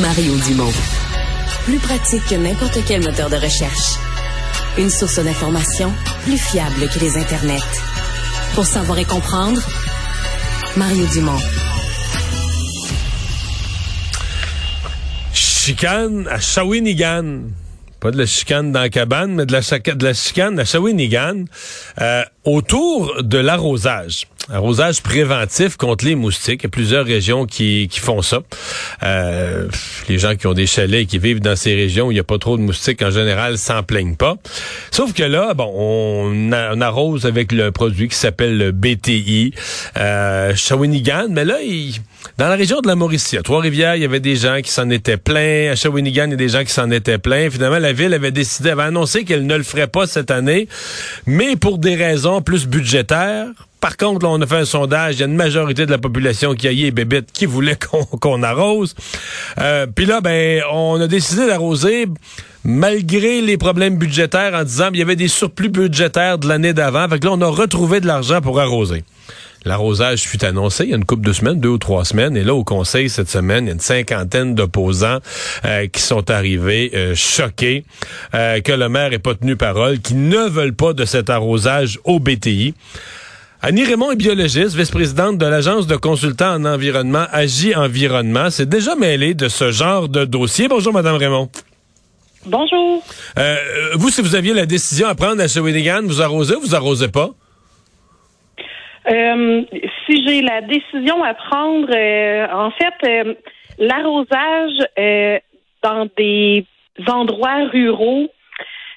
Mario Dumont. Plus pratique que n'importe quel moteur de recherche. Une source d'information plus fiable que les internets. Pour savoir et comprendre, Mario Dumont. Chicane à Shawinigan. Pas de la chicane dans la cabane, mais de la, de la chicane à Shawinigan. Euh, autour de l'arrosage. Arrosage préventif contre les moustiques. Il y a plusieurs régions qui, qui font ça. Euh, les gens qui ont des chalets et qui vivent dans ces régions où il n'y a pas trop de moustiques, en général, s'en plaignent pas. Sauf que là, bon, on, arrose avec le produit qui s'appelle le BTI, euh, Shawinigan. Mais là, dans la région de la Mauricie, à Trois-Rivières, il y avait des gens qui s'en étaient pleins. À Shawinigan, il y a des gens qui s'en étaient pleins. Finalement, la ville avait décidé, avait annoncé qu'elle ne le ferait pas cette année, mais pour des raisons plus budgétaire. Par contre, là, on a fait un sondage, il y a une majorité de la population qui a y bébites qui voulait qu'on arrose. Euh, Puis là, ben, on a décidé d'arroser malgré les problèmes budgétaires en disant qu'il y avait des surplus budgétaires de l'année d'avant. Fait que là, on a retrouvé de l'argent pour arroser. L'arrosage fut annoncé il y a une couple de semaines, deux ou trois semaines. Et là, au Conseil, cette semaine, il y a une cinquantaine d'opposants euh, qui sont arrivés euh, choqués euh, que le maire n'ait pas tenu parole, qui ne veulent pas de cet arrosage au BTI. Annie Raymond est biologiste, vice-présidente de l'agence de consultants en environnement Agi Environnement. C'est déjà mêlé de ce genre de dossier. Bonjour, Madame Raymond. Bonjour. vous, si vous aviez la décision à prendre à Shawinigan, vous arrosez ou vous arrosez pas? Euh, si j'ai la décision à prendre, euh, en fait, euh, l'arrosage dans des endroits ruraux,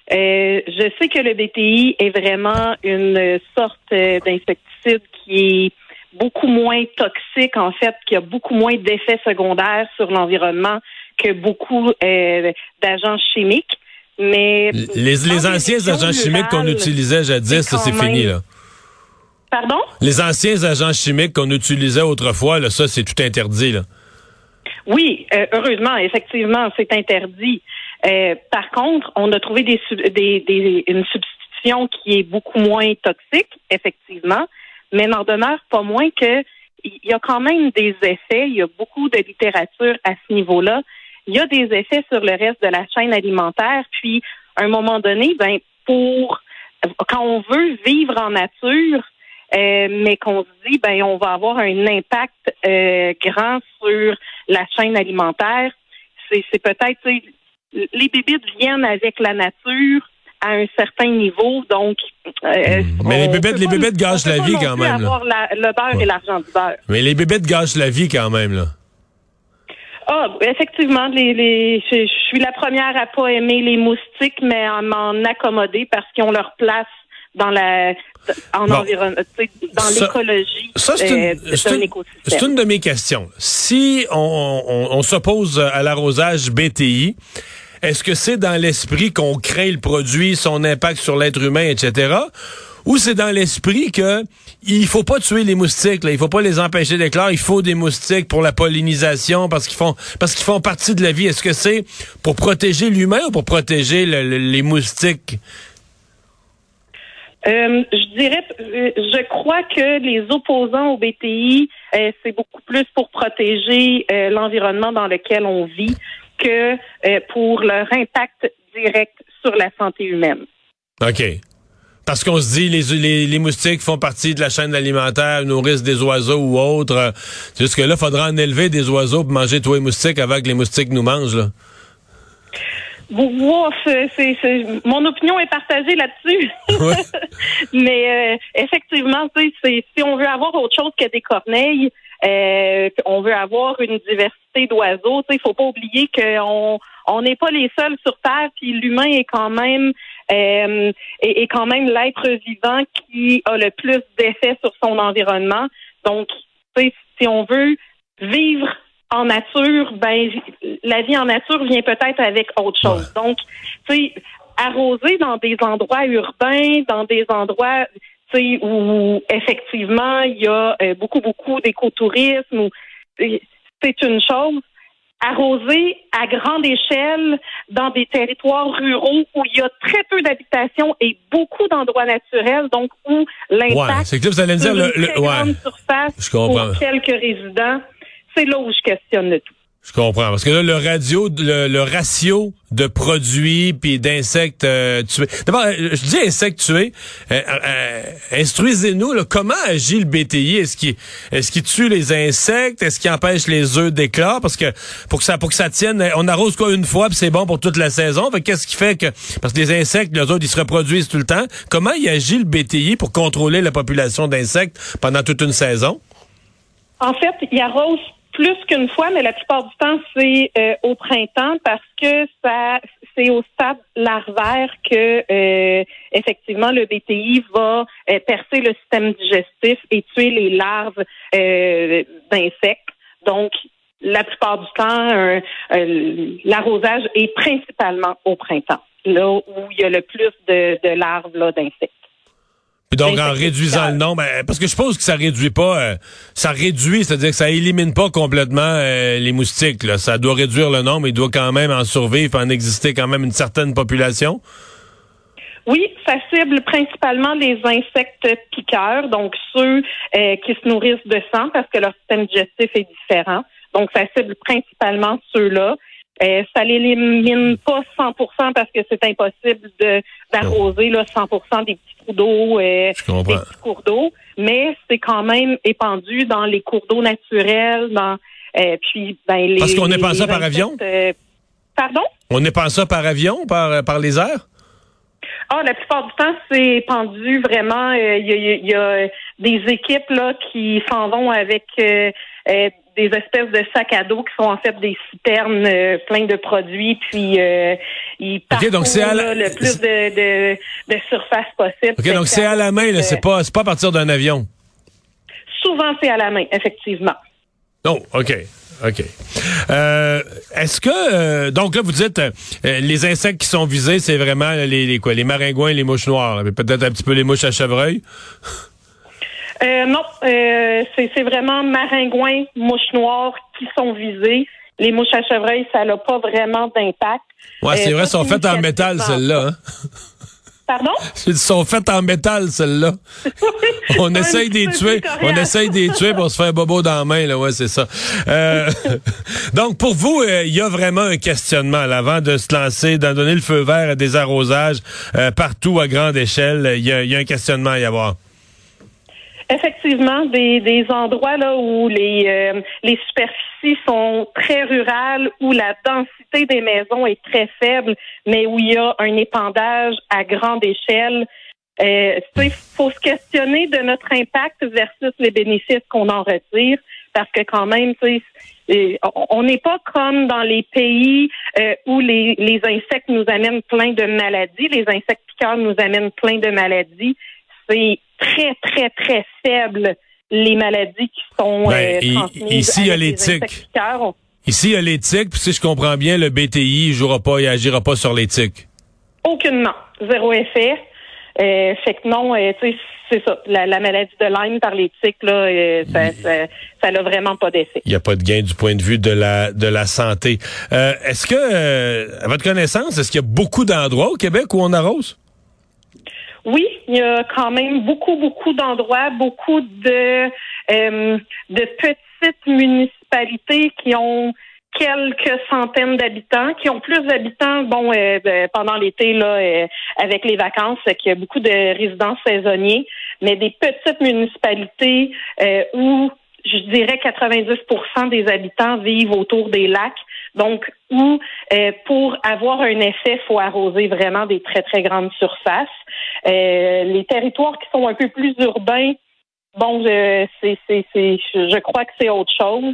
je sais que le BTI est vraiment une sorte d'insecticide qui est beaucoup moins toxique, en fait, qui a beaucoup moins d'effets secondaires sur l'environnement que beaucoup d'agents chimiques. Mais les, les anciens agents chimiques qu'on utilisait jadis, c'est fini là. Pardon? Les anciens agents chimiques qu'on utilisait autrefois, là, ça, c'est tout interdit, là. Oui, euh, heureusement, effectivement, c'est interdit. Euh, par contre, on a trouvé des, des, une substitution qui est beaucoup moins toxique, effectivement, mais n'en demeure pas moins que il y a quand même des effets. Il y a beaucoup de littérature à ce niveau-là. Il y a des effets sur le reste de la chaîne alimentaire. Puis, à un moment donné, ben, pour quand on veut vivre en nature, euh, mais qu'on se dit, ben, on va avoir un impact euh, grand sur la chaîne alimentaire. C'est peut-être, les bébites viennent avec la nature à un certain niveau, donc. Euh, hmm. mais les bébêtes, les bébêtes gâchent la vie quand même. Avoir le beurre et l'argent du beurre. Mais les bébêtes gâchent la vie quand même là. Ah, effectivement, les, les, je, suis la première à pas aimer les moustiques, mais à m'en accommoder parce qu'ils ont leur place dans la en environnement, dans l'écologie. Ça, c'est une, euh, C'est une de mes questions. Si on, on, on s'oppose à l'arrosage BTI, est-ce que c'est dans l'esprit qu'on crée le produit, son impact sur l'être humain, etc., ou c'est dans l'esprit que il faut pas tuer les moustiques, là. il faut pas les empêcher d'éclore, il faut des moustiques pour la pollinisation parce qu'ils font parce qu'ils font partie de la vie. Est-ce que c'est pour protéger l'humain ou pour protéger les moustiques? Euh, je dirais, euh, je crois que les opposants au BTI, euh, c'est beaucoup plus pour protéger l'environnement dans lequel on vit que pour leur impact direct sur la santé humaine. OK. Parce qu'on se dit les, les, moustiques font partie de la chaîne alimentaire, nourrissent des oiseaux ou autres. C'est juste que là, il faudra en élever des oiseaux pour manger tous les moustiques avant que les moustiques nous mangent. Là. C'est, mon opinion est partagée là-dessus. Mais euh, effectivement, c'est, si on veut avoir autre chose que des corneilles, euh, on veut avoir une diversité d'oiseaux, il faut pas oublier qu'on on n'est pas les seuls sur Terre, puis l'humain est quand même euh, est, est, quand même l'être vivant qui a le plus d'effet sur son environnement. Donc, si on veut vivre en nature, ben la vie en nature vient peut-être avec autre chose. Donc, tu sais, arroser dans des endroits urbains, dans des endroits où effectivement il y a euh, beaucoup, beaucoup d'écotourisme, c'est une chose. Arroser à grande échelle dans des territoires ruraux où il y a très peu d'habitation et beaucoup d'endroits naturels, donc où l'impact c'est que vous allez dire le, le, surface pour quelques résidents, c'est là où je questionne le tout. Je comprends. Parce que là, le radio, le, ratio de produits puis d'insectes euh, tués. D'abord, euh, je dis insectes tués. Euh, instruisez-nous, comment agit le BTI? Est-ce qu'il est-ce qu'il tue les insectes? Est-ce qu'il empêche les œufs d'éclore? Parce que pour que ça pour que ça tienne, on arrose quoi une fois puis c'est bon pour toute la saison. qu'est-ce qui fait que parce que les insectes, les autres, ils se reproduisent tout le temps. Comment il agit le BTI pour contrôler la population d'insectes pendant toute une saison? En fait, il arrose plus qu'une fois, mais la plupart du temps, c'est euh, au printemps parce que ça c'est au stade larvaire que euh, effectivement le BTI va euh, percer le système digestif et tuer les larves d'insectes. Donc la plupart du temps, l'arrosage est principalement au printemps, là où il y a le plus de, de larves d'insectes. Puis donc, en réduisant le nombre, ben, parce que je suppose que ça réduit pas, euh, ça réduit, c'est-à-dire que ça élimine pas complètement euh, les moustiques. Là. Ça doit réduire le nombre, il doit quand même en survivre, en exister quand même une certaine population. Oui, ça cible principalement les insectes piqueurs, donc ceux euh, qui se nourrissent de sang parce que leur système digestif est différent. Donc, ça cible principalement ceux-là. Euh, ça l'élimine pas 100% parce que c'est impossible de d'arroser là 100% des petits cours d'eau, euh, des petits cours d'eau, mais c'est quand même épandu dans les cours d'eau naturels, dans euh, puis ben les. Parce qu'on pas ça par avion? pardon? On pas ça par avion, par par les airs? Ah, la plupart du temps, c'est pendu vraiment. Il y, a, des équipes là qui s'en vont avec des espèces de sacs à dos qui sont en fait des citernes euh, pleins de produits, puis euh, ils parcourent donc le plus de, de, surface possible. OK, donc c'est à la main, là, c'est pas, pas à partir d'un avion? Souvent, c'est à la main, effectivement. Oh, OK. OK. Euh, est-ce que donc là vous dites les insectes qui sont visés, c'est vraiment les, les quoi, les maringouins, les mouches noires, peut-être un petit peu les mouches à chevreuil. Euh, non, euh, c'est vraiment maringouins, mouches noires qui sont visées. Les mouches à chevreuil, ça n'a pas vraiment d'impact. Ouais, c'est euh, vrai, elles sont faites en métal, celles-là. Hein? Pardon? Elles sont faites en métal, celles-là. on essaye des tuer. On essaye des tuer pour se faire bobo dans la main, là. Ouais, c'est ça. Euh, donc, pour vous, il y a vraiment un questionnement, là, avant de se lancer, d'en donner le feu vert à des arrosages partout à grande échelle. Il y, y a un questionnement à y avoir. Effectivement, des, des endroits là où les, euh, les superficies sont très rurales, où la densité des maisons est très faible, mais où il y a un épandage à grande échelle. Euh, il faut se questionner de notre impact versus les bénéfices qu'on en retire, parce que quand même, on n'est pas comme dans les pays euh, où les, les insectes nous amènent plein de maladies. Les insectes piqueurs nous amènent plein de maladies c'est très, très, très faible les maladies qui sont ben, euh, transmises. Ici, il y a l'éthique. Ici, il y a l'éthique, puis si je comprends bien, le BTI ne jouera pas et agira pas sur l'éthique. Aucunement. Zéro effet. Euh, fait que non, euh, c'est ça. La, maladie de Lyme par l'éthique, là, euh, ça, n'a vraiment pas d'effet. Il n'y a pas de gain du point de vue de la de la santé. est-ce que, à votre connaissance, est-ce qu'il y a beaucoup d'endroits au Québec où on arrose? Oui, il y a quand même beaucoup, beaucoup d'endroits, beaucoup de, euh, de petites municipalités qui ont quelques centaines d'habitants, qui ont plus d'habitants, bon, euh, pendant l'été, là, euh, avec les vacances, qu'il y a beaucoup de résidents saisonniers, mais des petites municipalités où je dirais 90% des habitants vivent autour des lacs. Donc, où euh, pour avoir un effet, faut arroser vraiment des très, très grandes surfaces. Euh, les territoires qui sont un peu plus urbains, bon, je, c'est, c'est, c'est, je crois que c'est autre chose.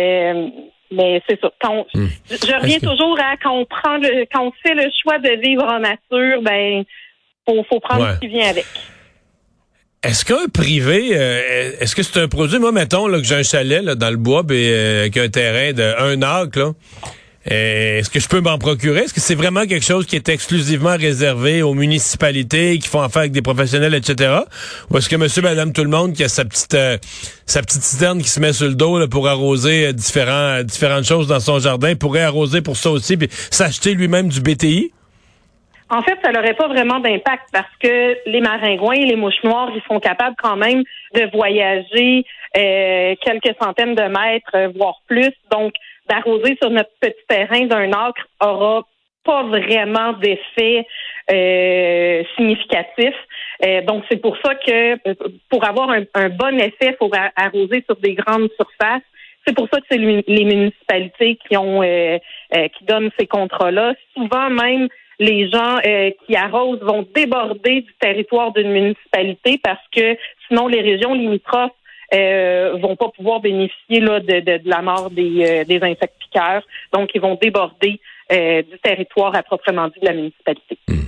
Euh, mais c'est ça. Quand hmm. je reviens toujours à quand on prend le, quand on fait le choix de vivre en nature, ben, faut, faut prendre ce qui vient avec. est-ce qu'un privé, euh, est-ce que c'est un produit, moi, mettons là, que j'ai un chalet là, dans le bois et euh, avec un terrain de un acre, là, est-ce que je peux m'en procurer? Est-ce que c'est vraiment quelque chose qui est exclusivement réservé aux municipalités qui font affaire avec des professionnels, etc.? Ou est-ce que monsieur, madame, tout le monde qui a sa petite sa petite citerne qui se met sur le dos pour arroser différents, différentes choses dans son jardin pourrait arroser pour ça aussi puis s'acheter lui-même du BTI? En fait, ça n'aurait pas vraiment d'impact parce que les maringouins et les mouches noires, ils sont capables quand même de voyager euh, quelques centaines de mètres, euh, voire plus. Donc, d'arroser sur notre petit terrain d'un acre aura pas vraiment d'effet euh, significatif. donc, c'est pour ça que pour avoir un, bon effet, il faut arroser sur des grandes surfaces. C'est pour ça que c'est les municipalités qui ont qui donnent ces contrats-là. Souvent même, les gens euh, qui arrosent vont déborder du territoire d'une municipalité parce que sinon les régions limitrophes euh, vont pas pouvoir bénéficier là, de, de, la mort des, euh, des insectes piqueurs. Donc, ils vont déborder euh, du territoire à proprement dit de la municipalité. Hmm.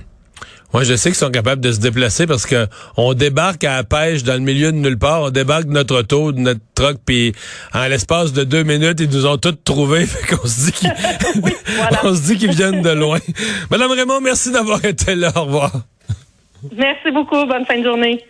Moi, je sais qu'ils sont capables de se déplacer parce que on débarque à la pêche dans le milieu de nulle part. On débarque de notre auto, de notre truck, puis en l'espace de deux minutes, ils nous ont tous trouvés. Fait qu'on se dit qu'ils, on se dit qu'ils viennent de loin. Madame Raymond, merci d'avoir été là. Au revoir. Merci beaucoup. Bonne fin de journée.